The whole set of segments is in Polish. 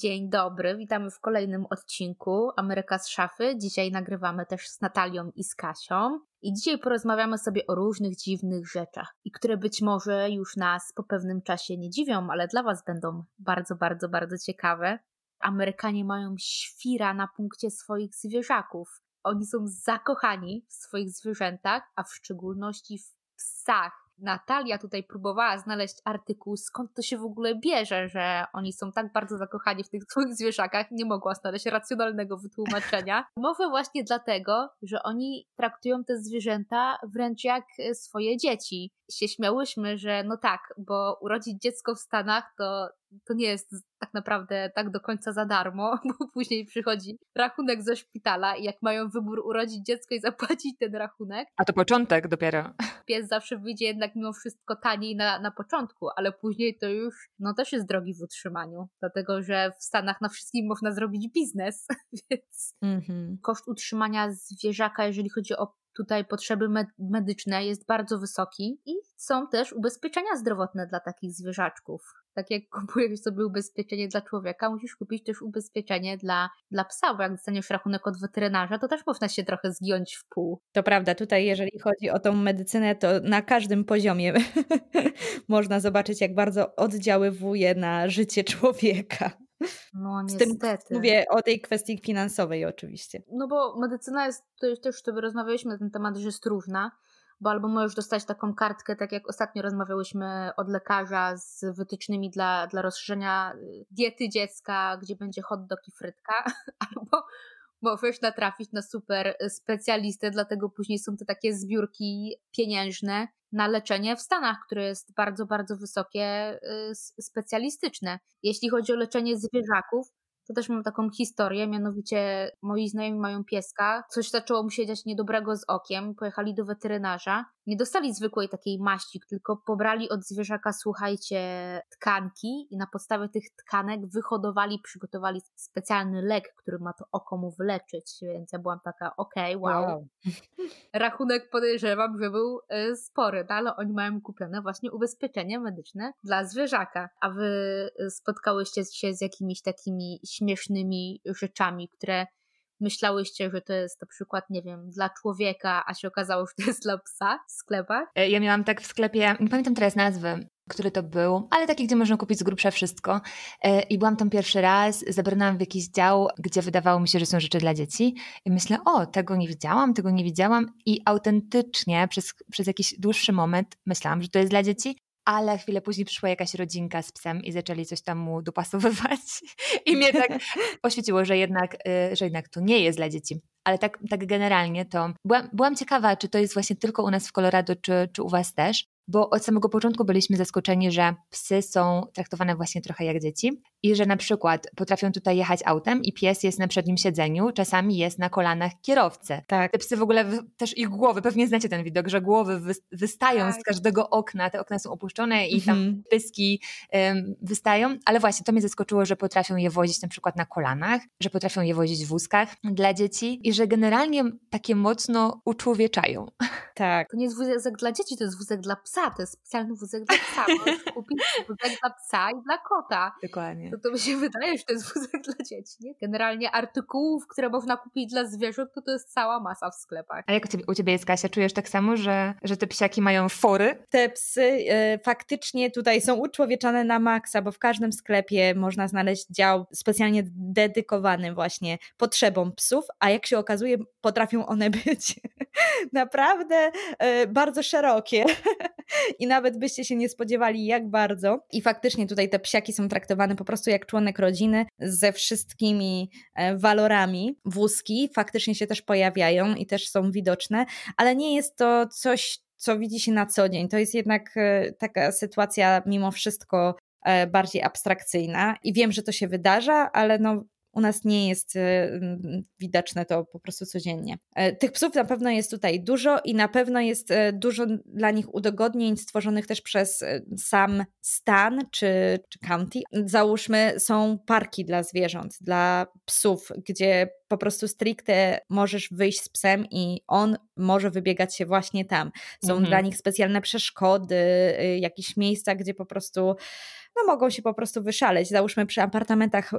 Dzień dobry, witamy w kolejnym odcinku Ameryka z szafy. Dzisiaj nagrywamy też z Natalią i z Kasią. I dzisiaj porozmawiamy sobie o różnych dziwnych rzeczach, i które być może już nas po pewnym czasie nie dziwią, ale dla Was będą bardzo, bardzo, bardzo ciekawe. Amerykanie mają świra na punkcie swoich zwierzaków. Oni są zakochani w swoich zwierzętach, a w szczególności w psach. Natalia tutaj próbowała znaleźć artykuł, skąd to się w ogóle bierze, że oni są tak bardzo zakochani w tych swoich zwierzakach. Nie mogła znaleźć racjonalnego wytłumaczenia. Może właśnie dlatego, że oni traktują te zwierzęta wręcz jak swoje dzieci. Się śmiałyśmy, że no tak, bo urodzić dziecko w Stanach to to nie jest tak naprawdę tak do końca za darmo, bo później przychodzi rachunek ze szpitala i jak mają wybór urodzić dziecko i zapłacić ten rachunek. A to początek dopiero. Pies zawsze wyjdzie jednak mimo wszystko taniej na, na początku, ale później to już no też jest drogi w utrzymaniu, dlatego że w Stanach na wszystkim można zrobić biznes, więc mm-hmm. koszt utrzymania zwierzaka, jeżeli chodzi o tutaj potrzeby medyczne jest bardzo wysoki i są też ubezpieczenia zdrowotne dla takich zwierzaczków. Tak jak kupujesz sobie ubezpieczenie dla człowieka, musisz kupić też ubezpieczenie dla, dla psa, bo jak dostaniesz rachunek od weterynarza, to też można się trochę zgiąć w pół. To prawda, tutaj jeżeli chodzi o tą medycynę, to na każdym poziomie można zobaczyć, jak bardzo oddziaływuje na życie człowieka. No niestety. Z tym mówię o tej kwestii finansowej oczywiście. No bo medycyna jest, to już też sobie rozmawialiśmy na ten temat, że jest różna, bo albo możesz dostać taką kartkę, tak jak ostatnio rozmawiałyśmy od lekarza z wytycznymi dla, dla rozszerzenia y, diety dziecka, gdzie będzie hot dog i frytka, albo możesz natrafić na super specjalistę, dlatego później są te takie zbiórki pieniężne na leczenie w Stanach, które jest bardzo, bardzo wysokie, y, specjalistyczne. Jeśli chodzi o leczenie zwierzaków, to też mam taką historię, mianowicie moi znajomi mają pieska, coś zaczęło mu się dziać niedobrego z okiem, pojechali do weterynarza nie dostali zwykłej takiej maści, tylko pobrali od zwierzaka, słuchajcie, tkanki i na podstawie tych tkanek wyhodowali, przygotowali specjalny lek, który ma to oko mu wyleczyć, więc ja byłam taka, okej, okay, wow. wow. Rachunek podejrzewam, że był y, spory, no, ale oni mają kupione właśnie ubezpieczenie medyczne dla zwierzaka. A wy y, spotkałyście się z jakimiś takimi śmiesznymi rzeczami, które myślałyście, że to jest na przykład, nie wiem, dla człowieka, a się okazało, że to jest dla psa w sklepach? E, ja miałam tak w sklepie, nie pamiętam teraz nazwy, który to był, ale taki, gdzie można kupić z grubsza wszystko. E, I byłam tam pierwszy raz, zabrnęłam w jakiś dział, gdzie wydawało mi się, że są rzeczy dla dzieci. I myślę, o, tego nie widziałam, tego nie widziałam. I autentycznie przez, przez jakiś dłuższy moment myślałam, że to jest dla dzieci, ale chwilę później przyszła jakaś rodzinka z psem i zaczęli coś tam mu dopasowywać i mnie tak oświeciło, że jednak, y, że jednak to nie jest dla dzieci. Ale tak, tak generalnie to byłam, byłam ciekawa, czy to jest właśnie tylko u nas w Colorado, czy, czy u Was też, bo od samego początku byliśmy zaskoczeni, że psy są traktowane właśnie trochę jak dzieci i że na przykład potrafią tutaj jechać autem i pies jest na przednim siedzeniu, czasami jest na kolanach kierowcy. Tak. Te psy w ogóle, też ich głowy, pewnie znacie ten widok, że głowy wystają tak. z każdego okna, te okna są opuszczone i tam mhm. pyski um, wystają, ale właśnie to mnie zaskoczyło, że potrafią je wozić na przykład na kolanach, że potrafią je wozić w wózkach dla dzieci i że generalnie takie mocno uczłowieczają. Tak. To nie jest wózek dla dzieci, to jest wózek dla psa, to jest specjalny wózek dla psa. Możesz kupić wózek dla psa i dla kota. Dokładnie. To, to mi się wydaje, że to jest wózek dla dzieci, nie? Generalnie artykułów, które można kupić dla zwierząt, to to jest cała masa w sklepach. A jak u ciebie, u ciebie jest, Kasia? Czujesz tak samo, że, że te psiaki mają fory? Te psy y, faktycznie tutaj są uczłowieczane na maksa, bo w każdym sklepie można znaleźć dział specjalnie dedykowany właśnie potrzebom psów, a jak się okazuje, potrafią one być naprawdę y, bardzo szerokie. I nawet byście się nie spodziewali, jak bardzo. I faktycznie tutaj te psiaki są traktowane po prostu jak członek rodziny ze wszystkimi e, walorami. Wózki faktycznie się też pojawiają i też są widoczne, ale nie jest to coś, co widzi się na co dzień. To jest jednak e, taka sytuacja mimo wszystko e, bardziej abstrakcyjna i wiem, że to się wydarza, ale no u nas nie jest y, widoczne to po prostu codziennie. E, tych psów na pewno jest tutaj dużo i na pewno jest e, dużo dla nich udogodnień stworzonych też przez e, sam stan czy, czy county. Załóżmy, są parki dla zwierząt, dla psów, gdzie po prostu stricte możesz wyjść z psem i on może wybiegać się właśnie tam. Są mhm. dla nich specjalne przeszkody, y, jakieś miejsca, gdzie po prostu no mogą się po prostu wyszaleć. Załóżmy przy apartamentach,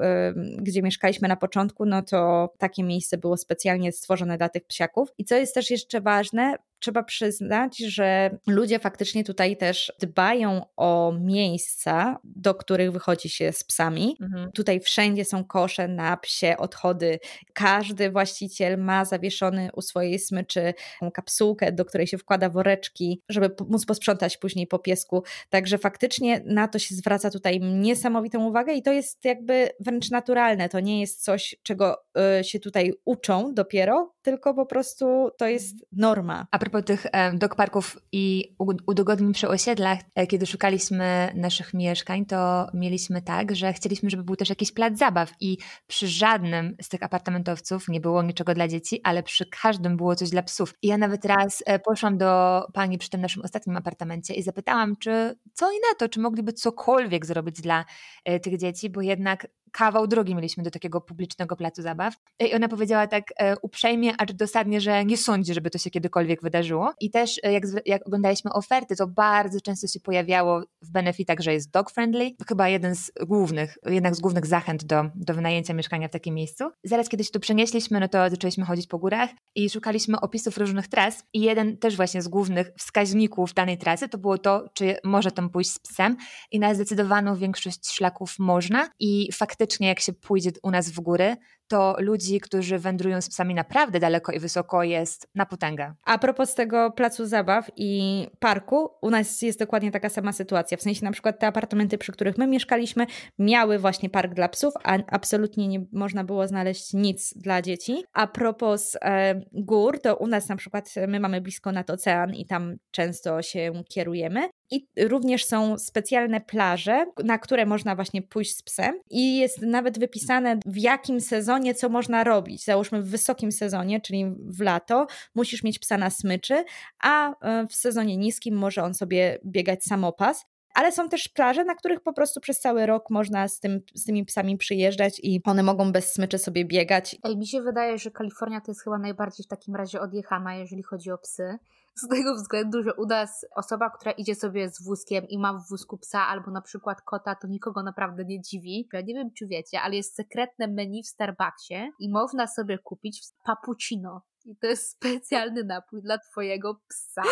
gdzie mieszkaliśmy na początku, no to takie miejsce było specjalnie stworzone dla tych psiaków. I co jest też jeszcze ważne, trzeba przyznać, że ludzie faktycznie tutaj też dbają o miejsca, do których wychodzi się z psami. Mhm. Tutaj wszędzie są kosze na psie, odchody. Każdy właściciel ma zawieszony u swojej smyczy kapsułkę, do której się wkłada woreczki, żeby móc posprzątać później po piesku. Także faktycznie na to się zwraca tutaj niesamowitą uwagę i to jest jakby wręcz naturalne. To nie jest coś, czego y, się tutaj uczą dopiero, tylko po prostu to jest norma. A propos tych dog parków i udogodnień przy osiedlach, e, kiedy szukaliśmy naszych mieszkań, to mieliśmy tak, że chcieliśmy, żeby był też jakiś plac zabaw i przy żadnym z tych apartamentowców nie było niczego dla dzieci, ale przy każdym było coś dla psów. I ja nawet raz e, poszłam do pani przy tym naszym ostatnim apartamencie i zapytałam, czy co i na to, czy mogliby cokolwiek zrobić dla e, tych dzieci, bo jednak kawał drogi mieliśmy do takiego publicznego placu zabaw. I ona powiedziała tak e, uprzejmie, acz dosadnie, że nie sądzi, żeby to się kiedykolwiek wydarzyło. I też e, jak, jak oglądaliśmy oferty, to bardzo często się pojawiało w benefitach, że jest dog friendly. Chyba jeden z głównych, jednak z głównych zachęt do, do wynajęcia mieszkania w takim miejscu. Zaraz kiedy się tu przenieśliśmy, no to zaczęliśmy chodzić po górach i szukaliśmy opisów różnych tras i jeden też właśnie z głównych wskaźników danej trasy to było to, czy może tam pójść z psem i na zdecydowaną większość szlaków można i faktycznie faktycznie jak się pójdzie u nas w góry, to ludzi, którzy wędrują z psami naprawdę daleko i wysoko jest na potęgę. A propos tego placu zabaw i parku, u nas jest dokładnie taka sama sytuacja. W sensie na przykład te apartamenty, przy których my mieszkaliśmy, miały właśnie park dla psów, a absolutnie nie można było znaleźć nic dla dzieci. A propos e, gór, to u nas na przykład my mamy blisko nad ocean i tam często się kierujemy. I również są specjalne plaże, na które można właśnie pójść z psem i jest nawet wypisane w jakim sezonie co można robić. Załóżmy w wysokim sezonie, czyli w lato, musisz mieć psa na smyczy, a e, w sezonie niskim może on sobie biegać samopas ale są też plaże, na których po prostu przez cały rok można z, tym, z tymi psami przyjeżdżać i one mogą bez smyczy sobie biegać. Ej, mi się wydaje, że Kalifornia to jest chyba najbardziej w takim razie odjechana, jeżeli chodzi o psy. Z tego względu, że u nas osoba, która idzie sobie z wózkiem i ma w wózku psa albo na przykład kota, to nikogo naprawdę nie dziwi. Ja nie wiem, czy wiecie, ale jest sekretne menu w Starbucksie i można sobie kupić papuccino. I to jest specjalny napój dla twojego psa.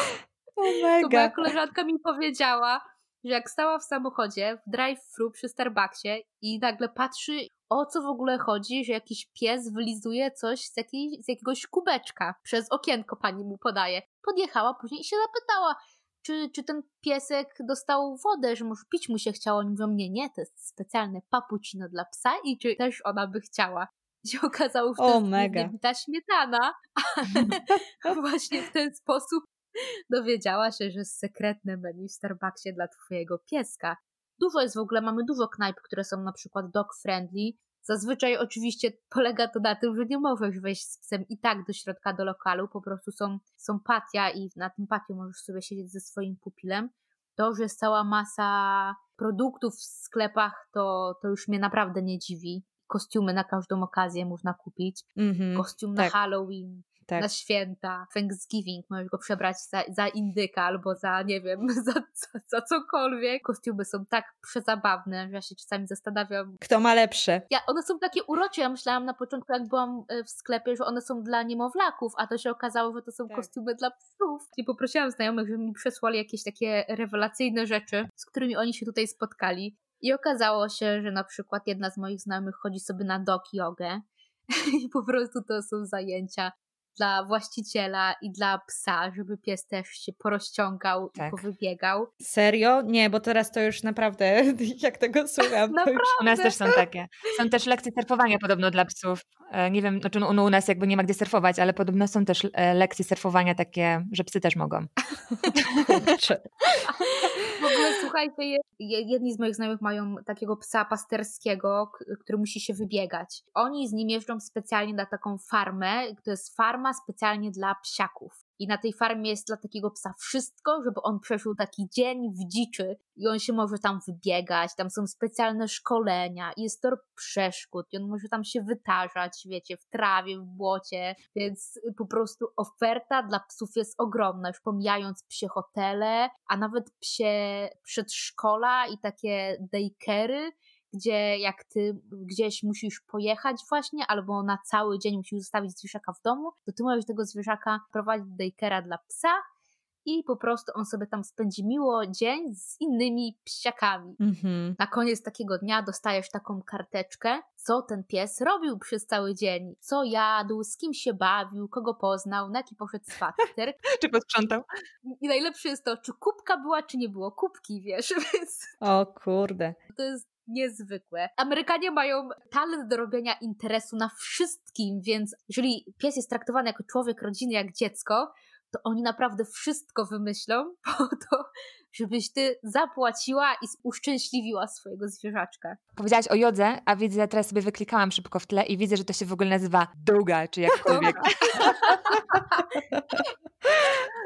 Oh moja koleżanka mi powiedziała, że jak stała w samochodzie w drive-thru przy Starbucksie i nagle patrzy, o co w ogóle chodzi, że jakiś pies wylizuje coś z, jakiej, z jakiegoś kubeczka. Przez okienko pani mu podaje. Podjechała później i się zapytała, czy, czy ten piesek dostał wodę, że może pić mu się chciało. Oni mówią, nie, nie, to jest specjalne papucino dla psa i czy też ona by chciała. I się okazało, że to jest ta śmietana, ale właśnie w ten sposób dowiedziała się, że jest sekretne menu w Starbucksie dla twojego pieska. Dużo jest w ogóle, mamy dużo knajp, które są na przykład dog friendly. Zazwyczaj oczywiście polega to na tym, że nie możesz wejść z psem i tak do środka do lokalu, po prostu są, są patia i na tym patiu możesz sobie siedzieć ze swoim pupilem. To, że jest cała masa produktów w sklepach, to, to już mnie naprawdę nie dziwi. Kostiumy na każdą okazję można kupić. Mm -hmm, Kostium tak. na Halloween, tak. na święta, Thanksgiving, możesz go przebrać za, za indyka albo za, nie wiem, za, za, za cokolwiek. Kostiumy są tak przezabawne, że ja się czasami zastanawiam. Kto ma lepsze? Ja, one są takie urocze. Ja myślałam na początku, jak byłam e, w sklepie, że one są dla niemowlaków, a to się okazało, że to są tak. kostiumy dla psów. I poprosiłam znajomych, żeby mi przesłali jakieś takie rewelacyjne rzeczy, z którymi oni się tutaj spotkali. I okazało się, że na przykład jedna z moich znajomych chodzi sobie na dog jogę i po prostu to są zajęcia dla właściciela i dla psa, żeby pies też się porozciągał tak. i powybiegał. Serio? Nie, bo teraz to już naprawdę, jak tego słucham. Już... U nas też są takie. Są też lekcje surfowania podobno dla psów. E, nie wiem, znaczy no, u nas jakby nie ma gdzie surfować, ale podobno są też e, lekcje surfowania takie, że psy też mogą. w ogóle słuchajcie, jedni z moich znajomych mają takiego psa pasterskiego, który musi się wybiegać. Oni z nim jeżdżą specjalnie na taką farmę, to jest farma specjalnie dla psiaków. I na tej farmie jest dla takiego psa wszystko, żeby on przeżył taki dzień w dziczy i on się może tam wybiegać, tam są specjalne szkolenia, jest tor przeszkód i on może tam się wytarzać, wiecie, w trawie, w błocie, więc po prostu oferta dla psów jest ogromna, już pomijając psie hotele, a nawet psie przedszkola i takie daycare'y, gdzie jak ty gdzieś musisz pojechać właśnie, albo na cały dzień musisz zostawić zwierzaka w domu, to ty możesz tego zwierzaka prowadzić do daycare'a dla psa i po prostu on sobie tam spędzi miło dzień z innymi psiakami. Mm-hmm. Na koniec takiego dnia dostajesz taką karteczkę, co ten pies robił przez cały dzień, co jadł, z kim się bawił, kogo poznał, na jaki poszedł spacer. czy posprzątał. I najlepsze jest to, czy kubka była, czy nie było kubki, wiesz. o kurde. To jest niezwykłe. Amerykanie mają talent do robienia interesu na wszystkim, więc jeżeli pies jest traktowany jako człowiek rodziny, jak dziecko, to oni naprawdę wszystko wymyślą po to, żebyś ty zapłaciła i uszczęśliwiła swojego zwierzaczka. Powiedziałaś o jodze, a widzę, teraz sobie wyklikałam szybko w tle i widzę, że to się w ogóle nazywa duga, czy jakkolwiek.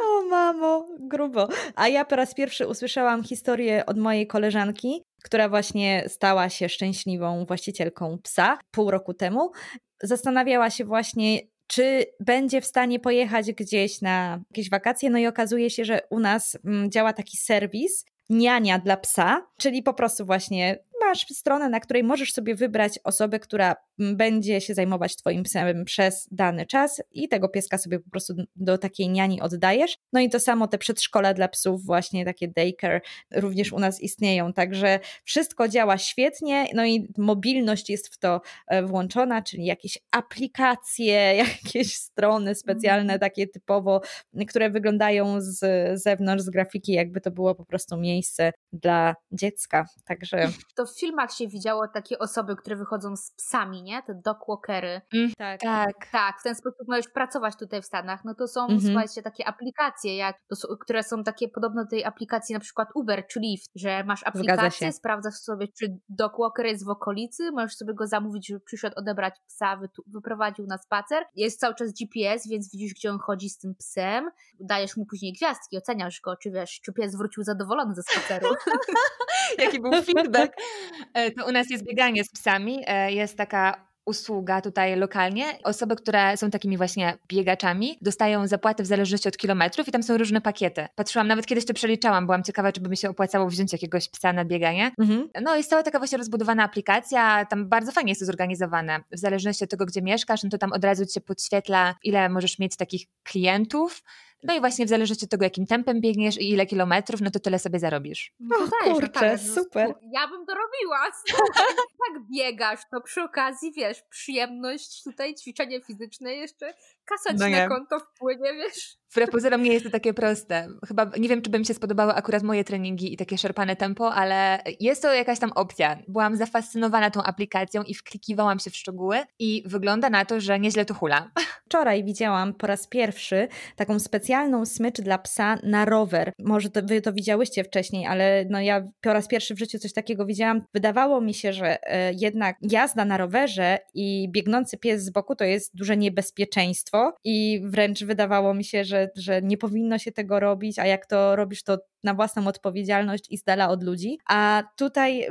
o mamo, grubo. A ja po raz pierwszy usłyszałam historię od mojej koleżanki, która właśnie stała się szczęśliwą właścicielką psa pół roku temu. Zastanawiała się właśnie, czy będzie w stanie pojechać gdzieś na jakieś wakacje. No i okazuje się, że u nas mm, działa taki serwis, niania dla psa, czyli po prostu właśnie masz stronę, na której możesz sobie wybrać osobę, która będzie się zajmować Twoim psem przez dany czas i tego pieska sobie po prostu do takiej niani oddajesz. No i to samo te przedszkola dla psów, właśnie takie daycare również u nas istnieją, także wszystko działa świetnie, no i mobilność jest w to e, włączona, czyli jakieś aplikacje, jakieś strony specjalne, mhm. takie typowo, które wyglądają z zewnątrz, z grafiki, jakby to było po prostu miejsce dla dziecka, także... To w filmach się widziało takie osoby, które wychodzą z psami, nie? Te dogwalkery. Mm, tak. tak. Tak, w ten sposób możesz pracować tutaj w Stanach. No to są, mm -hmm. słuchajcie, takie aplikacje, jak, są, które są takie podobne do tej aplikacji na przykład Uber czy Lyft, że masz aplikację, sprawdzasz sobie, czy dogwalker jest w okolicy, możesz sobie go zamówić, żeby przyszedł odebrać psa, wy, wyprowadził na spacer. Jest cały czas GPS, więc widzisz, gdzie on chodzi z tym psem. Dajesz mu później gwiazdki, oceniasz go, czy wiesz, czy pies wrócił zadowolony ze spaceru. Jaki był feedback. E, to u nas jest bieganie z psami. E, jest taka usługa tutaj lokalnie. Osoby, które są takimi właśnie biegaczami, dostają zapłatę w zależności od kilometrów i tam są różne pakiety. Patrzyłam, nawet kiedyś to przeliczałam, byłam ciekawa, czy by mi się opłacało wziąć jakiegoś psa na bieganie. Mhm. No jest cała taka właśnie rozbudowana aplikacja, tam bardzo fajnie jest to zorganizowane. W zależności od tego, gdzie mieszkasz, no to tam od razu ci się podświetla, ile możesz mieć takich klientów, no i właśnie w zależności od tego, jakim tempem biegniesz i ile kilometrów, no to tyle sobie zarobisz. No o, kurczę, super. Ja bym to robiła. tak biegasz, to przy okazji, wiesz, przyjemność tutaj, ćwiczenie fizyczne jeszcze, kasa no na konto wpłynie, wiesz. Wbrew pozorom nie jest to takie proste. Chyba nie wiem, czy by mi się spodobały akurat moje treningi i takie szarpane tempo, ale jest to jakaś tam opcja. Byłam zafascynowana tą aplikacją i wklikiwałam się w szczegóły i wygląda na to, że nieźle to hula. Wczoraj widziałam po raz pierwszy taką specjalną smycz dla psa na rower. Może to, wy to widziałyście wcześniej, ale no ja po raz pierwszy w życiu coś takiego widziałam. Wydawało mi się, że e, jednak jazda na rowerze i biegnący pies z boku to jest duże niebezpieczeństwo i wręcz wydawało mi się, że że, nie powinno się tego robić, a jak to robisz, to na własną odpowiedzialność i z dala od ludzi. A tutaj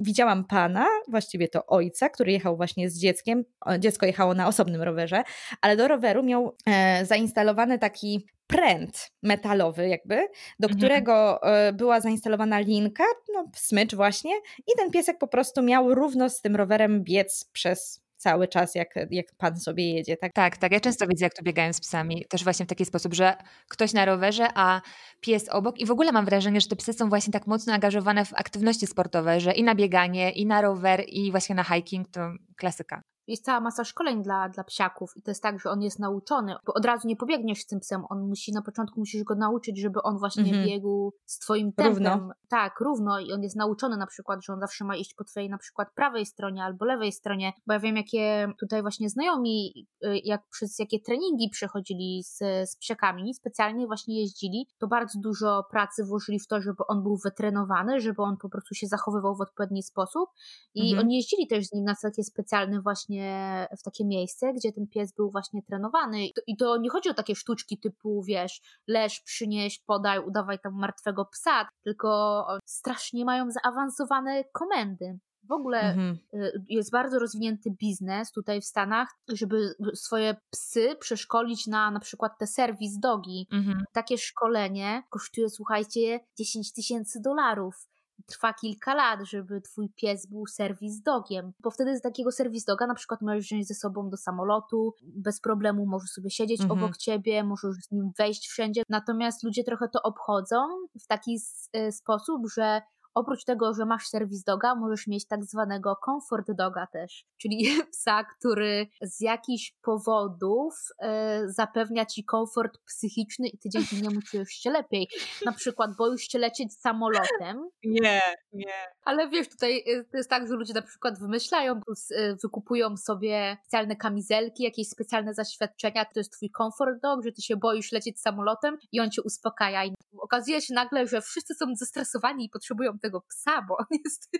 widziałam pana, właściwie to ojca, który jechał właśnie z dzieckiem. Dziecko jechało na osobnym rowerze, ale do roweru miał e, zainstalowany taki pręt metalowy jakby, do mhm. którego e, była zainstalowana linka, no smycz właśnie i ten piesek po prostu miał równo z tym rowerem biec przez cały czas, jak, jak pan sobie jedzie. Tak? tak, tak. Ja często widzę, jak tu biegają z psami. Też właśnie w taki sposób, że ktoś na rowerze, a pies obok. I w ogóle mam wrażenie, że te psy są właśnie tak mocno angażowane w aktywności sportowe, że i na bieganie, i na rower, i właśnie na hiking to klasyka jest cała masa szkoleń dla, dla psiaków i to jest tak, że on jest nauczony, bo od razu nie pobiegniesz z tym psem, on musi, na początku musisz go nauczyć, żeby on właśnie -hmm. biegł z twoim tempem. Równo. Tak, równo i on jest nauczony na przykład, że on zawsze ma iść po twojej na przykład prawej stronie albo lewej stronie, bo ja wiem, jakie tutaj właśnie znajomi, y, jak przez jakie treningi przechodzili z, z psiakami, specjalnie właśnie jeździli, to bardzo dużo pracy włożyli w to, żeby on był wytrenowany, żeby on po prostu się zachowywał w odpowiedni sposób i -hmm. oni jeździli też z nim na takie specjalne właśnie właśnie w takie miejsce, gdzie ten pies był właśnie trenowany. I to, nie chodzi o takie sztuczki typu, wiesz, leż, przynieś, podaj, udawaj tam martwego psa, tylko strasznie mają zaawansowane komendy. W ogóle mhm. Y, jest bardzo rozwinięty biznes tutaj w Stanach, żeby swoje psy przeszkolić na na przykład te serwis dogi. Mhm. Takie szkolenie kosztuje, słuchajcie, 10 tysięcy dolarów trwa kilka lat, żeby twój pies był serwis dogiem, bo wtedy z takiego serwis doga na przykład możesz wziąć ze sobą do samolotu, bez problemu może sobie siedzieć mhm. obok ciebie, możesz z nim wejść wszędzie, natomiast ludzie trochę to obchodzą w taki y, sposób, że Oprócz tego, że masz serwis doga, możesz mieć tak zwanego comfort doga też, czyli psa, który z jakichś powodów e, zapewnia ci komfort psychiczny i ty dzięki niemu czujesz się lepiej. Na przykład boisz się lecieć samolotem. Nie, nie. Ale wiesz, tutaj e, to jest tak, że ludzie na przykład wymyślają, e, wykupują sobie specjalne kamizelki, jakieś specjalne zaświadczenia, to jest twój comfort dog, że ty się boisz lecieć samolotem i on cię uspokaja. I okazuje się nagle, że wszyscy są zestresowani i potrzebują tego psa, bo on jest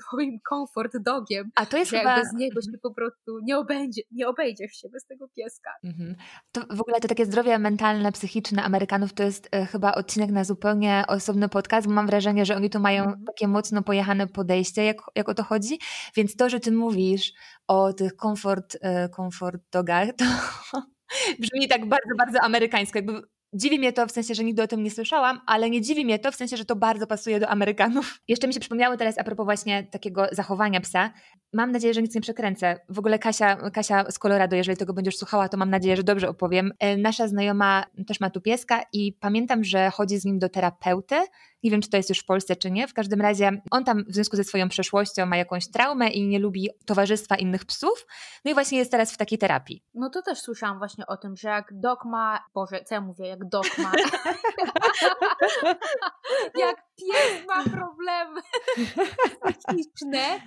twoim comfort dogiem. A to jest chyba... bez niego się po prostu nie, obędzie, nie obejdziesz się bez tego pieska. Mhm. To w ogóle to takie zdrowie mentalne, psychiczne Amerykanów to jest e, chyba odcinek na zupełnie osobny podcast, bo mam wrażenie, że oni tu mają mhm. takie mocno pojechane podejście, jak, jak o to chodzi. Więc to, że ty mówisz o tych komfort, komfort dogach, to brzmi tak bardzo, bardzo amerykańsko. Jakby Dziwi mnie to w sensie, że nigdy o tym nie słyszałam, ale nie dziwi mnie to w sensie, że to bardzo pasuje do Amerykanów. Jeszcze mi się przypomniało teraz a propos właśnie takiego zachowania psa. Mam nadzieję, że nic nie przekręcę. W ogóle Kasia, Kasia z Colorado, jeżeli tego będziesz słuchała, to mam nadzieję, że dobrze opowiem. E, nasza znajoma też ma tu pieska i pamiętam, że chodzi z nim do terapeuty. Nie wiem, czy to jest już w Polsce, czy nie. W każdym razie on tam w związku ze swoją przeszłością ma jakąś traumę i nie lubi towarzystwa innych psów. No i właśnie jest teraz w takiej terapii. No to też słyszałam właśnie o tym, że jak dog ma... Boże, co ja mówię? Jak dog ma... jak pies ma problemy psychiczne,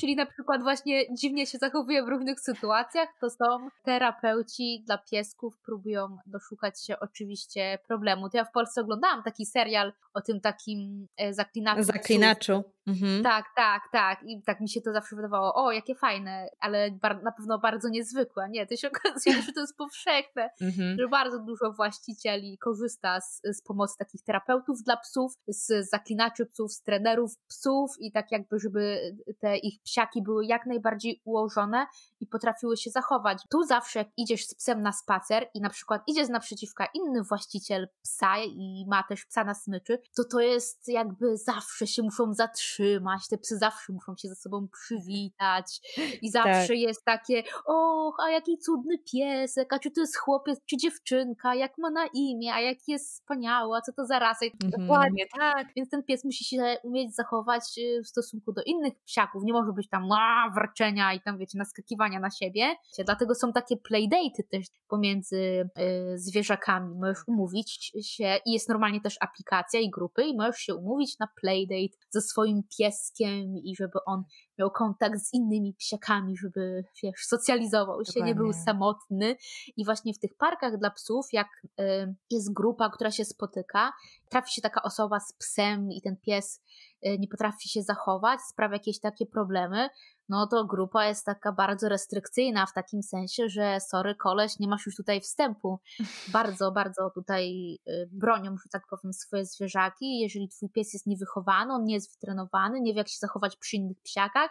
czyli na przykład właśnie dziwnie się zachowuje w różnych sytuacjach, to są terapeuci dla piesków, próbują doszukać się oczywiście problemu. To ja w Polsce oglądałam taki serial o tym takim e, zaklinaczu. Zaklinaczu. Mhm. Tak, tak, tak. I tak mi się to zawsze wydawało, o, jakie fajne, ale na pewno bardzo niezwykłe. Nie, to się okazuje, że to jest powszechne, mhm. że bardzo dużo właścicieli korzysta z, z pomocy takich terapeutów dla psów, z zaklinaczy psów, z trenerów psów i tak jakby, żeby te ich psiaki były jak najbardziej ułożone i potrafiły się zachować. Tu zawsze jak idziesz z psem na spacer i na przykład idzie z naprzeciwka inny właściciel psa i ma też psa na smyczy, to to jest jakby zawsze się muszą zatrzymać, te psy zawsze muszą się ze sobą przywitać i zawsze tak. jest takie, o, a jaki cudny piesek, a czy to jest chłopiec, czy dziewczynka, jak ma na imię, a jak jest wspaniała, co to za rasa. Mhm. Dokładnie, tak. Więc ten pies musi się umieć zachować y, w stosunku do innych psiaków, nie może być tam a, warczenia i tam, wiecie, naskakiwania na siebie. Dlatego są takie playdaty też pomiędzy y, zwierzakami. Możesz umówić się i jest normalnie też aplikacja i grupy i możesz się umówić na playdate ze swoim pieskiem i żeby on miał kontakt z innymi psiakami, żeby, wiesz, socjalizował się, Dokładnie. nie był samotny. I właśnie w tych parkach dla psów, jak y, jest grupa, która się spotyka, trafi się taka osoba z psem i ten pies y, nie potrafi się zachować, sprawia jakieś takie problemy, no to grupa jest taka bardzo restrykcyjna w takim sensie, że sorry koleś, nie masz już tutaj wstępu. Bardzo, bardzo tutaj y, bronią, że tak powiem, swoje zwierzaki. Jeżeli twój pies jest niewychowany, on nie jest wytrenowany, nie wie jak się zachować przy innych psiakach,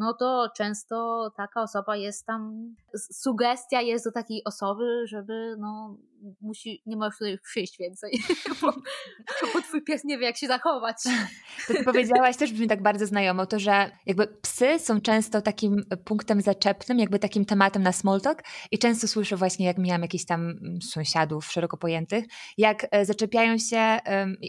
no to często taka osoba jest tam, sugestia jest do takiej osoby, żeby no musi, nie możesz tutaj przyjść więcej, bo, bo twój pies nie wie jak się zachować. To ty powiedziałaś też brzmi tak bardzo znajomo, to że jakby psy są często takim punktem zaczepnym, jakby takim tematem na small talk i często słyszę właśnie jak miałam jakichś tam mm, sąsiadów szeroko pojętych, jak e, zaczepiają się,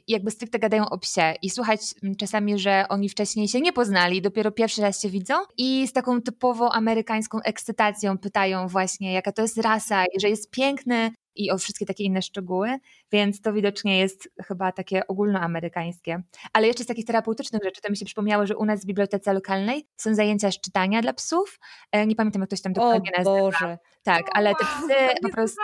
jakby stricte gadają o psie i słuchać czasami, że oni wcześniej się nie poznali, dopiero pierwszy raz się widzą i z taką typową amerykańską ekscytacją pytają właśnie, jaka to jest rasa i że jest piękny, i o wszystkie takie inne szczegóły, więc to widocznie jest chyba takie ogólnoamerykańskie. Ale jeszcze z takich terapeutycznych rzeczy, to mi się przypomniało, że u nas w bibliotece lokalnej są zajęcia z czytania dla psów. E, nie pamiętam, jak ktoś tam dokładnie nazywa. Boże. Tak, ale te psy po prostu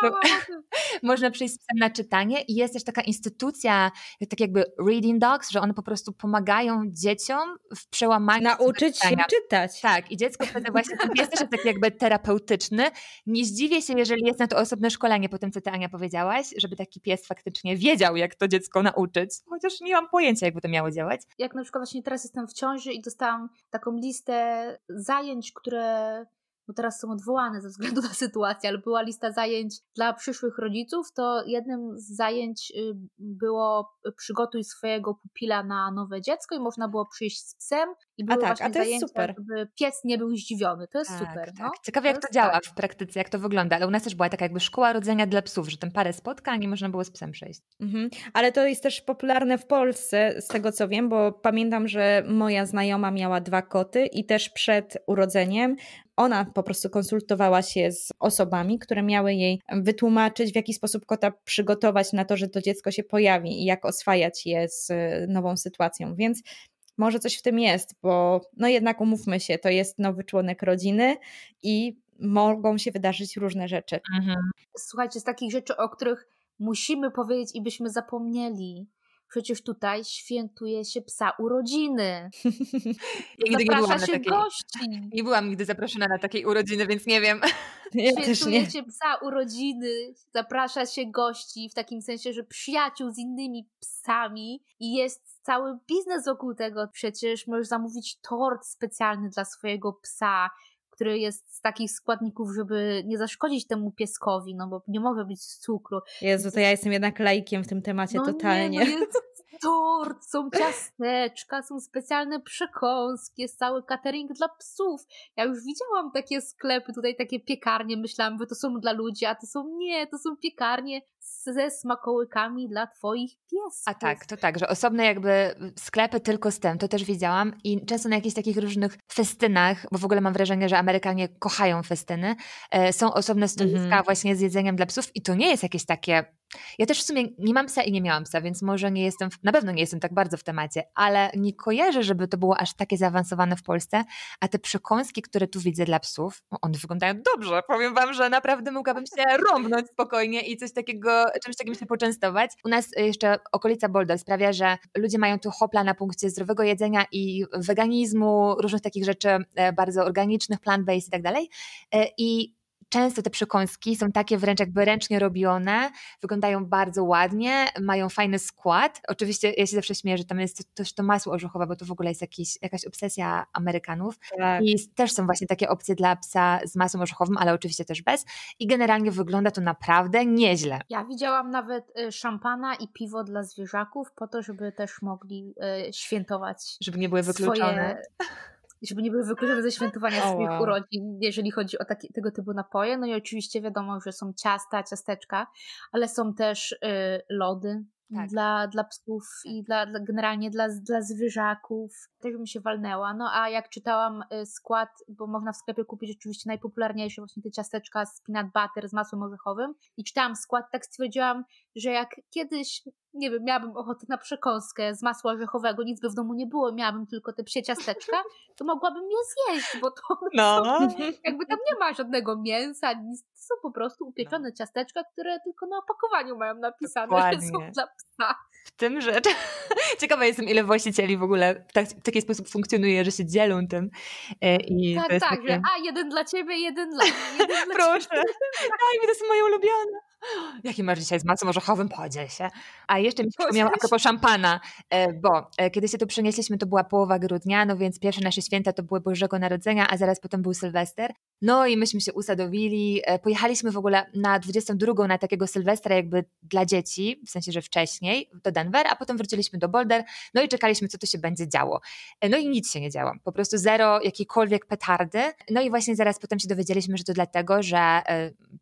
można przyjść z psem na czytanie i jest też taka instytucja, tak jakby reading dogs, że one po prostu pomagają dzieciom w przełamaniu Nauczyć się czytać. Tak, i dziecko wtedy właśnie, ten pies też jest taki jakby terapeutyczny. Nie zdziwię się, jeżeli jest na to osobne szkolenie po tym, co ty Ania powiedziałaś, żeby taki pies faktycznie wiedział, jak to dziecko nauczyć, chociaż nie mam pojęcia, jakby to miało działać. Jak na przykład właśnie teraz jestem w ciąży i dostałam taką listę zajęć, które bo teraz są odwołane ze względu na sytuację, ale była lista zajęć dla przyszłych rodziców, to jednym z zajęć y, było przygotuj swojego pupila na nowe dziecko i można było przyjść z psem i były a tak, a to jest super. żeby pies nie był zdziwiony. To jest tak, super. Tak. No? Ciekawe jak to, to działa tak. w praktyce, jak to wygląda, ale u nas też była taka jakby szkoła rodzenia dla psów, że tam parę spotkań i można było z psem przejść. Mhm. Ale to jest też popularne w Polsce, z tego co wiem, bo pamiętam, że moja znajoma miała dwa koty i też przed urodzeniem ona po prostu konsultowała się z osobami, które miały jej wytłumaczyć, w jaki sposób kota przygotować na to, że to dziecko się pojawi i jak oswajać je z nową sytuacją. Więc może coś w tym jest, bo no jednak umówmy się, to jest nowy członek rodziny i mogą się wydarzyć różne rzeczy. Mhm. Słuchajcie, z takich rzeczy, o których musimy powiedzieć i byśmy zapomnieli, Przecież tutaj świętuje się psa urodziny. Nigdy Zaprasza nie się takiej, gości. Nie byłam nigdy zaproszona na takiej urodziny, więc nie wiem. Ja świętuje się psa urodziny, zaprasza się gości, w takim sensie, że przyjaciół z innymi psami i jest cały biznes wokół tego. Przecież możesz zamówić tort specjalny dla swojego psa, który jest z takich składników, żeby nie zaszkodzić temu pieskowi, no bo nie może być z cukru. Jezu, to ja jestem jednak laikiem w tym temacie no totalnie. Nie, no jest tort, są ciasteczka, są specjalne przekąski, jest cały catering dla psów. Ja już widziałam takie sklepy, tutaj takie piekarnie, myślałam, że to są dla ludzi, a to są nie, to są piekarnie ze smakołykami dla twoich piesków. A tak, to tak, że osobne jakby sklepy tylko z tym, to też widziałam i często na jakichś takich różnych festynach, bo w ogóle mam wrażenie, że Amerykanie kochają festyny, e, są osobne stoiska mm -hmm. właśnie z jedzeniem dla psów i to nie jest jakieś takie ja też w sumie nie mam psa i nie miałam psa, więc może nie jestem, na pewno nie jestem tak bardzo w temacie, ale nie kojarzę, żeby to było aż takie zaawansowane w Polsce, a te przekąski, które tu widzę dla psów, one wyglądają dobrze. Powiem wam, że naprawdę mogłabym się rąbnąć spokojnie i coś takiego, czymś takim się poczęstować. U nas jeszcze okolica Boulder sprawia, że ludzie mają tu hopla na punkcie zdrowego jedzenia i weganizmu, różnych takich rzeczy e, bardzo organicznych, plant-based i tak dalej. E, I często te przekąski są takie wręcz jakby ręcznie robione, wyglądają bardzo ładnie, mają fajny skład. Oczywiście ja się zawsze śmieję, że tam jest też to masło orzechowe, bo to w ogóle jest jakiś, jakaś obsesja Amerykanów. Tak. I też są właśnie takie opcje dla psa z masłem orzechowym, ale oczywiście też bez. I generalnie wygląda to naprawdę nieźle. Ja widziałam nawet y, szampana i piwo dla zwierzaków po to, żeby też mogli y, świętować. Żeby nie były wykluczone. Swoje żeby nie były wykluczone ze świętowania oh, swoich wow. urodzin, jeżeli chodzi o taki, tego typu napoje. No i oczywiście wiadomo, że są ciasta, ciasteczka, ale są też y, lody, tak. dla, dla psów i dla, dla, generalnie dla, dla zwierzaków. Też bym się walnęła. No a jak czytałam y, skład, bo można w sklepie kupić oczywiście najpopularniejsze właśnie te ciasteczka z peanut butter z masłem orzechowym i czytałam skład, tak stwierdziłam, że jak kiedyś nie wiem, miałabym ochotę na przekąskę z masła orzechowego, nic by w domu nie było, miałabym tylko te psie ciasteczka, to mogłabym je zjeść, bo to no. są, jakby tam nie ma żadnego mięsa, nic, to są po prostu upieczone no. ciasteczka, które tylko na opakowaniu mają napisane, Dokładnie. że są dla 好 W tym rzecz. Ciekawa jestem, ile właścicieli w ogóle w, tak, w taki sposób funkcjonuje, że się dzielą tym. E, I tak, tak, takie... że a, jeden dla ciebie, jeden dla mnie. Proszę, daj mi, to są moje ulubione. Jaki masz dzisiaj z masą orzechowym? Podziel się. A jeszcze mi się przypomniało a propos szampana, e, bo e, kiedy się tu przenieśliśmy, to była połowa grudnia, no więc pierwsze nasze święta to były Bożego Narodzenia, a zaraz potem był Sylwester. No i myśmy się usadowili, pojechaliśmy w ogóle na 22 na takiego Sylwestra jakby dla dzieci, w sensie, że wcześniej do Denver, a potem wróciliśmy do Boulder, no i czekaliśmy, co tu się będzie działo. No i nic się nie działo, po prostu zero jakiejkolwiek petardy. No i właśnie zaraz potem się dowiedzieliśmy, że to dlatego, że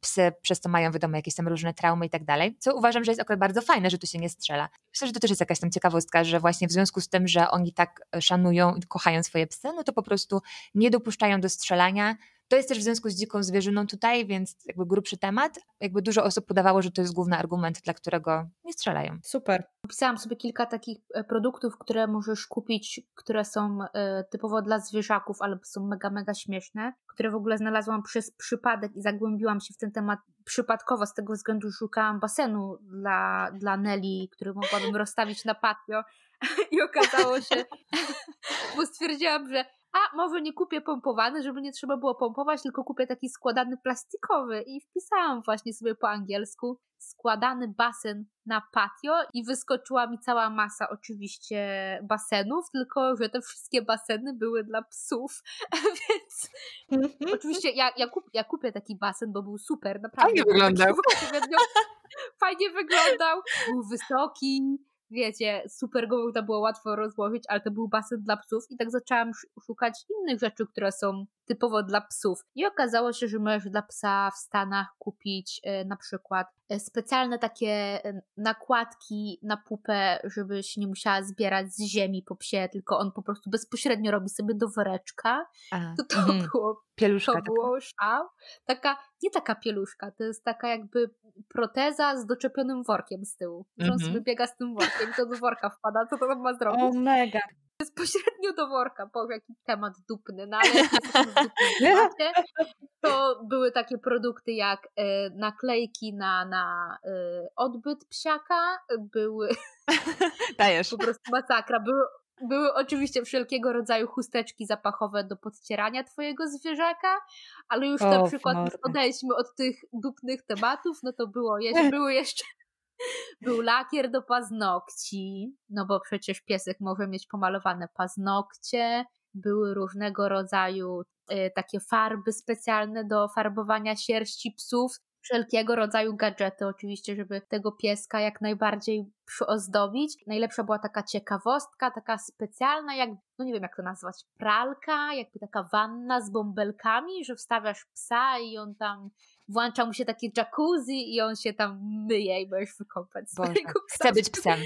psy przez to mają wiadomo jakieś tam różne traumy i tak dalej, co uważam, że jest akurat bardzo fajne, że tu się nie strzela. Myślę, że to też jest jakaś tam ciekawostka, że właśnie w związku z tym, że oni tak szanują i kochają swoje psy, no to po prostu nie dopuszczają do strzelania, To jest też w związku z dziką zwierzyną tutaj, więc jakby grubszy temat. Jakby dużo osób podawało, że to jest główny argument, dla którego nie strzelają. Super. Opisałam sobie kilka takich e, produktów, które możesz kupić, które są e, typowo dla zwierzaków, ale są mega, mega śmieszne, które w ogóle znalazłam przez przypadek i zagłębiłam się w ten temat przypadkowo, z tego względu, szukałam basenu dla, dla Nelly, który mogłabym rozstawić na patio. I okazało się, bo stwierdziłam, że a może nie kupię pompowany, żeby nie trzeba było pompować, tylko kupię taki składany plastikowy i wpisałam właśnie sobie po angielsku składany basen na patio i wyskoczyła mi cała masa oczywiście basenów, tylko że te wszystkie baseny były dla psów, więc oczywiście ja, ja, kup, ja kupię taki basen, bo był super, naprawdę. Fajnie wyglądał. Fajnie wyglądał, był wysoki, wiecie, super to było łatwo rozłożyć, ale to był basen dla psów i tak zaczęłam szukać innych rzeczy, które są typowo dla psów. I okazało się, że możesz dla psa w Stanach kupić e, na przykład e, specjalne takie e, nakładki na pupę, żebyś nie musiała zbierać z ziemi po psie, tylko on po prostu bezpośrednio robi sobie do woreczka. To to mm, było pieluszka. To było szał. Taka, nie taka pieluszka, to jest taka jakby proteza z doczepionym workiem z tyłu. Że on mm -hmm. sobie biega z tym workiem, to do worka wpada, co to on ma zrobić? O mega bezpośrednio do worka, bo jaki temat dupny, no ale to były takie produkty jak e, naklejki na, na e, odbyt psiaka, były Dajesz. po prostu masakra, były były oczywiście wszelkiego rodzaju chusteczki zapachowe do podcierania twojego zwierzaka, ale już na przykład odejdźmy od tych dupnych tematów, no to było, były jeszcze był lakier do paznokci, no bo przecież piesek może mieć pomalowane paznokcie. Były różnego rodzaju y, takie farby specjalne do farbowania sierści psów. Wszelkiego rodzaju gadżety, oczywiście, żeby tego pieska jak najbardziej przyozdobić. Najlepsza była taka ciekawostka, taka specjalna, jak, no nie wiem jak to nazwać, pralka, jakby taka wanna z bąbelkami, że wstawiasz psa i on tam włącza mu się takie jacuzzi i on się tam myje i możesz wykąpać swojego psa. Chce być psem.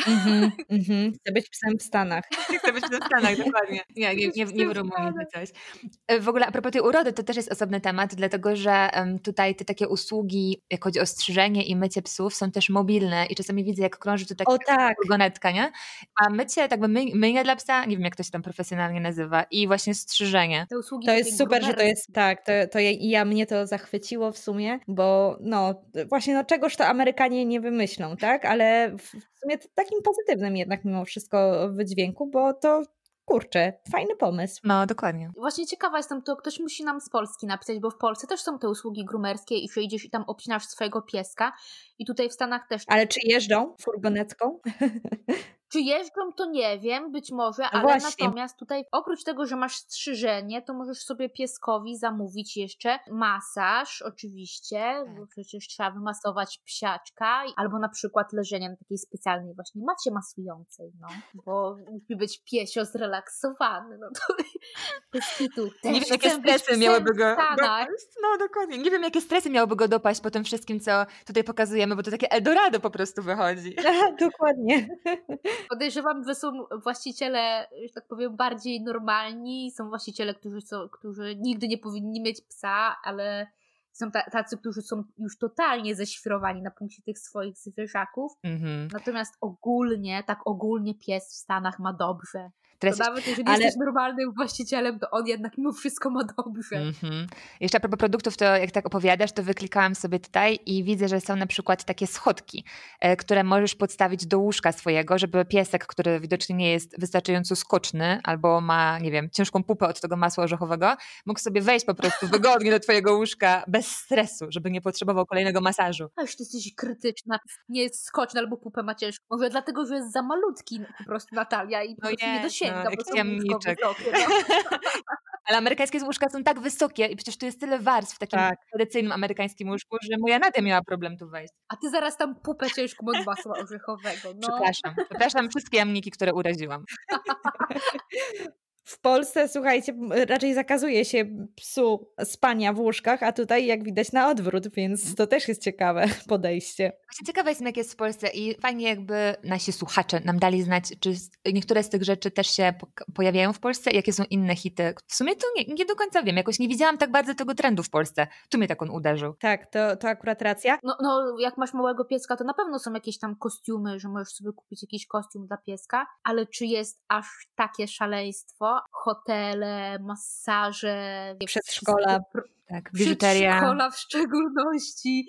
Mm-hmm, mm-hmm. Chcę być psem w Stanach. Chcę być psem w Stanach, dokładnie. Nie, nie, nie, nie wyrumujmy coś. E, w ogóle a propos tej urody, to też jest osobny temat, dlatego że um, tutaj te takie usługi, jak chodzi o strzyżenie i mycie psów, są też mobilne i czasami widzę, jak krąży tu taka tak. furgonetka, nie? A mycie, tak by my, myjnie dla psa, nie wiem jak to się tam profesjonalnie nazywa, i właśnie strzyżenie. Te usługi to jest super, że to jest, tak, to, to ja, ja mnie to zachwyciło w sumie, bo no właśnie, no czegoż to Amerykanie nie wymyślą, tak? Ale w sumie takim pozytywnym jednak mimo wszystko wydźwięku, bo to kurczę, fajny pomysł. No, dokładnie. Właśnie ciekawa jestem, to ktoś musi nam z Polski napisać, bo w Polsce też są te usługi grumerskie i że idziesz i tam obcinasz swojego pieska i tutaj w Stanach też. Ale czy jeżdżą furgonetką? Czy jeżdżą, to nie wiem, być może, no ale Właśnie. natomiast tutaj oprócz tego, że masz strzyżenie, to możesz sobie pieskowi zamówić jeszcze masaż, oczywiście, tak. bo przecież trzeba wymasować psiaczka, albo na przykład leżenie na takiej specjalnej właśnie macie masującej, no, bo musi być piesio zrelaksowany, no to bez kitu. Nie wiem, jakie stresy miałyby go dopaść. No, dokładnie. Nie wiem, jakie stresy miałyby go dopaść po tym wszystkim, co tutaj pokazujemy, bo to takie Eldorado po prostu wychodzi. dokładnie. Podejrzewam, że są właściciele, że tak powiem, bardziej normalni. Są właściciele, którzy, są, którzy nigdy nie powinni mieć psa, ale są tacy, którzy są już totalnie ześwirowani na punkcie tych swoich zwierzaków. Mm-hmm. Natomiast ogólnie, tak ogólnie pies w Stanach ma dobrze. To nawet jeżeli ale... jesteś normalnym właścicielem, to on jednak mimo wszystko ma dobrze. Mm-hmm. Jeszcze a propos produktów, to jak tak opowiadasz, to wyklikałam sobie tutaj i widzę, że są na przykład takie schodki, e, które możesz podstawić do łóżka swojego, żeby piesek, który widocznie nie jest wystarczająco skoczny albo ma, nie wiem, ciężką pupę od tego masła orzechowego, mógł sobie wejść po prostu wygodnie do twojego łóżka bez stresu, żeby nie potrzebował kolejnego masażu. A już ty jesteś krytyczna, nie jest skoczny albo pupę ma ciężką. Może dlatego, że jest za malutki po prostu Natalia i po no prostu nie, nie dosięga no, jak jamniczek. Ale amerykańskie łóżka są tak wysokie i przecież tu jest tyle warstw w takim tak. tradycyjnym amerykańskim łóżku, że moja Nadia miała problem tu wejść. A ty zaraz tam pupę ciężką od masła orzechowego. No. Przepraszam. Przepraszam wszystkie jamniki, które uraziłam. W Polsce, słuchajcie, raczej zakazuje się psu spania w łóżkach, a tutaj jak widać na odwrót, więc to też jest ciekawe podejście. Właśnie ciekawa jestem, jak jest w Polsce i fajnie jakby nasi słuchacze nam dali znać, czy niektóre z tych rzeczy też się pojawiają w Polsce, jakie są inne hity. W sumie to nie, nie do końca wiem, jakoś nie widziałam tak bardzo tego trendu w Polsce. Tu mnie tak on uderzył. Tak, to, to akurat racja. No, no, jak masz małego pieska, to na pewno są jakieś tam kostiumy, że możesz sobie kupić jakiś kostium dla pieska, ale czy jest aż takie szaleństwo, hotele, masaże, przedszkola. Tak, biżuteria. Przedszkola w szczególności.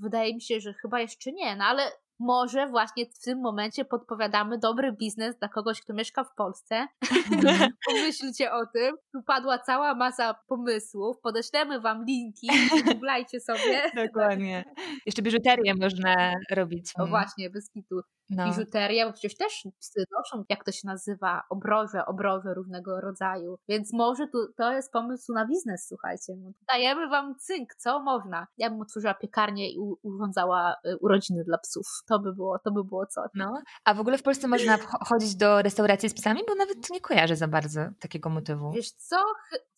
Wydaje mi się, że chyba jeszcze nie, no ale może właśnie w tym momencie podpowiadamy dobry biznes dla kogoś, kto mieszka w Polsce. Pomyślcie o tym. Tu padła cała masa pomysłów. Podeślemy wam linki, googlajcie sobie. Dokładnie. Jeszcze biżuterię można robić. No właśnie, bez kitu no. biżuterię, bo przecież też psy noszą, jak to się nazywa, obroże, obroże różnego rodzaju. Więc może tu, to jest pomysł na biznes, słuchajcie. Dajemy wam cynk, co można. Ja bym otworzyła piekarnię i urządzała y, urodziny dla psów. To by było, to by było coś. No, a w ogóle w Polsce można chodzić do restauracji z psami, bo nawet nie kojarzę za bardzo takiego motywu. Wiesz co,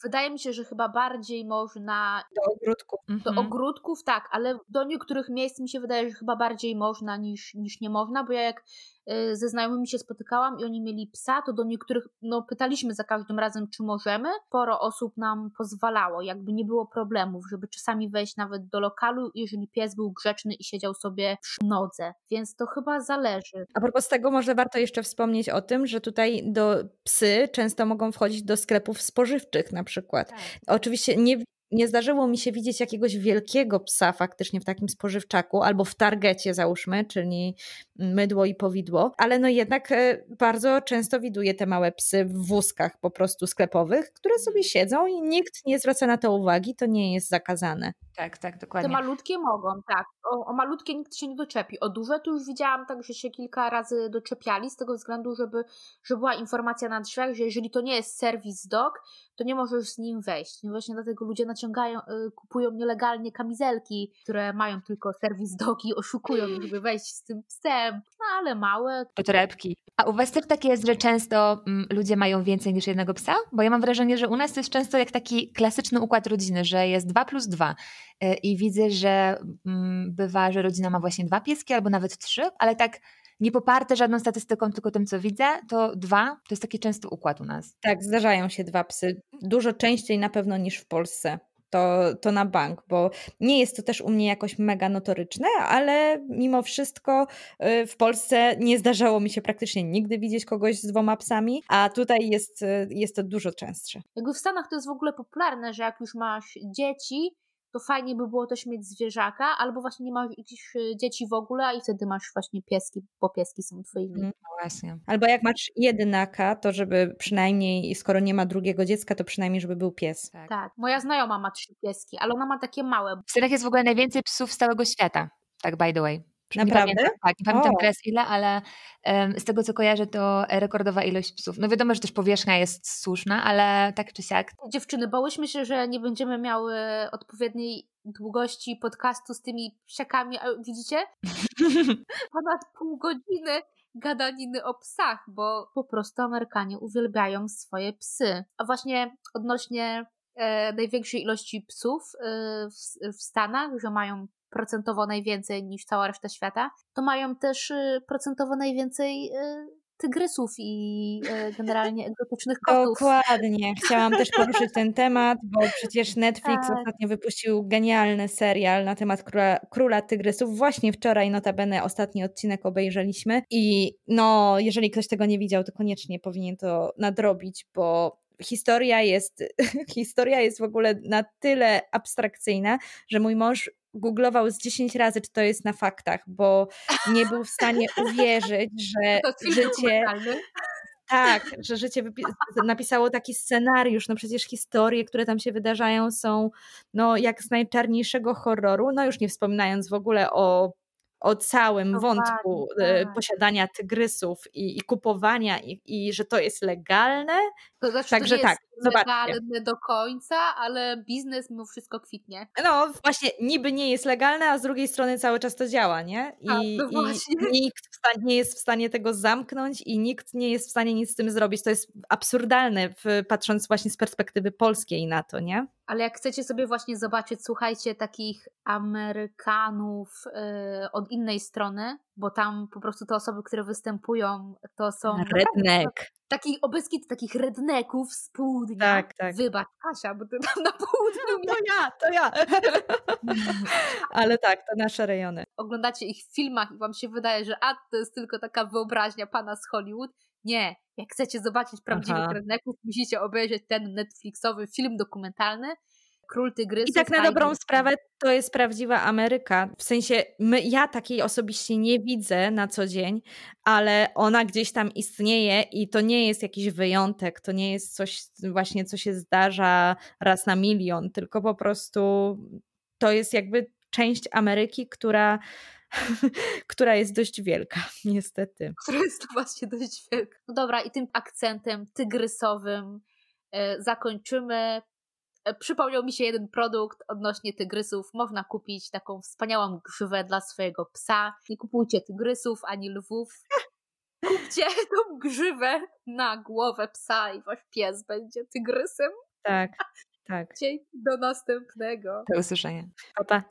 wydaje mi się, że chyba bardziej można... Do ogródków. Do mhm. ogródków, tak, ale do niektórych miejsc mi się wydaje, że chyba bardziej można niż, niż nie można, bo ja jak y, ze znajomymi się spotykałam i oni mieli psa, to do niektórych, no pytaliśmy za każdym razem, czy możemy. Sporo osób nam pozwalało, jakby nie było problemów, żeby czasami wejść nawet do lokalu, jeżeli pies był grzeczny i siedział sobie przy nodze, więc to chyba zależy. A propos tego, może warto jeszcze wspomnieć o tym, że tutaj do psy często mogą wchodzić do sklepów spożywczych na przykład. Tak. Oczywiście nie nie zdarzyło mi się widzieć jakiegoś wielkiego psa faktycznie w takim spożywczaku albo w targecie załóżmy, czyli mydło i powidło, ale no jednak e, bardzo często widuję te małe psy w wózkach po prostu sklepowych, które sobie siedzą i nikt nie zwraca na to uwagi, to nie jest zakazane. Tak, tak, dokładnie. Te malutkie mogą, tak. O, o, malutkie nikt się nie doczepi. O duże to już widziałam tak, że się kilka razy doczepiali z tego względu, żeby, że była informacja na drzwiach, że jeżeli to nie jest serwis dog, to nie możesz z nim wejść. No właśnie dlatego ludzie naciągają, y, kupują nielegalnie kamizelki, które mają tylko serwis dog i oszukują, żeby wejść z tym psem. No ale małe. To torebki. A u was też tak jest, że często m, ludzie mają więcej niż jednego psa? Bo ja mam wrażenie, że u nas to jest często jak taki klasyczny układ rodziny, że jest 2 plus 2. I widzę, że mm, bywa, że rodzina ma właśnie dwa pieski albo nawet trzy, ale tak nie poparte żadną statystyką, tylko tym, co widzę, to dwa to jest taki częsty układ u nas. Tak, zdarzają się dwa psy. Dużo częściej na pewno niż w Polsce. To, to na bank, bo nie jest to też u mnie jakoś mega notoryczne, ale mimo wszystko y, w Polsce nie zdarzało mi się praktycznie nigdy widzieć kogoś z dwoma psami, a tutaj jest, y, jest to dużo częstsze. Jakby w Stanach to jest w ogóle popularne, że jak już masz dzieci, to fajnie by było też mieć zwierzaka, albo właśnie nie masz jakichś e, dzieci w ogóle i wtedy masz właśnie pieski, bo pieski są twoimi. No właśnie. Albo jak masz jedynaka, to żeby przynajmniej, skoro nie ma drugiego dziecka, to przynajmniej, żeby był pies. Tak. tak. Moja znajoma ma trzy pieski, ale ona ma takie małe. W Stanach jest w ogóle najwięcej psów z całego świata. Tak, by the way. Naprawdę? Nie pamiętam, tak, nie pamiętam o. teraz ile, ale um, z tego co kojarzę, to rekordowa ilość psów. No wiadomo, że też powierzchnia jest słuszna, ale tak czy siak. Dziewczyny, bałyśmy się, że nie będziemy miały odpowiedniej długości podcastu z tymi psiakami, a widzicie? Ponad pół godziny gadaniny o psach, bo po prostu Amerykanie uwielbiają swoje psy. A właśnie odnośnie e, największej ilości psów e, w, w Stanach, że mają procentowo najwięcej niż cała reszta świata, to mają też y, procentowo najwięcej y, tygrysów i y, generalnie egzotycznych kotów. Dokładnie. Chciałam też poruszyć ten temat, bo przecież Netflix tak. ostatnio wypuścił genialny serial na temat króla, króla tygrysów. Właśnie wczoraj notabene ostatni odcinek obejrzeliśmy i no, jeżeli ktoś tego nie widział, to koniecznie powinien to nadrobić, bo historia jest, historia jest w ogóle na tyle abstrakcyjna, że mój mąż googlował z 10 razy, czy to jest na faktach, bo nie był w stanie uwierzyć, że życie. Tak, że życie napisało taki scenariusz. No przecież historie, które tam się wydarzają, są no, jak z najczarniejszego horroru. No już nie wspominając w ogóle o o całym no wątku e, tak. posiadania tygrysów i, i kupowania i, i, że to jest legalne. To znaczy, Także to tak. Legalne do końca, ale biznes mimo wszystko kwitnie. No właśnie, niby nie jest legalne, a z drugiej strony cały czas to działa, nie? I, tak, no i nikt nie jest w stanie tego zamknąć i nikt nie jest w stanie nic z tym zrobić. To jest absurdalne, patrząc właśnie z perspektywy polskiej na to, nie? Ale jak chcecie sobie właśnie zobaczyć, słuchajcie, takich Amerykanów yy, od innej strony, bo tam po prostu te osoby, które występują, to są. Redneck. Takich obecki takich redneków z południa. Tak, tak. Wybacz, Kasia, bo ty tam na południu. To ja, to ja. Ale tak, to nasze rejony. Oglądacie ich w filmach i wam się wydaje, że a to jest tylko taka wyobraźnia pana z Hollywood. Nie, jak chcecie zobaczyć prawdziwych Aha. redneków, musicie obejrzeć ten Netflixowy film dokumentalny Król Tygrysów. I tak na dobrą sprawę to jest prawdziwa Ameryka. W sensie my, ja takiej osobiście nie widzę na co dzień, ale ona gdzieś tam istnieje i to nie jest jakiś wyjątek, to nie jest coś właśnie, co się zdarza raz na milion, tylko po prostu to jest jakby część Ameryki, która która jest dość wielka, niestety. Która jest właśnie dość wielka. No dobra, i tym akcentem tygrysowym e, zakończymy. E, przypomniał mi się jeden produkt odnośnie tygrysów. Można kupić taką wspaniałą grzywę dla swojego psa. Nie kupujcie tygrysów ani lwów. Kupcie tą grzywę na głowę psa i wasz pies będzie tygrysem. Tak, tak. Dzień do następnego. Do usłyszenia. Pa, pa.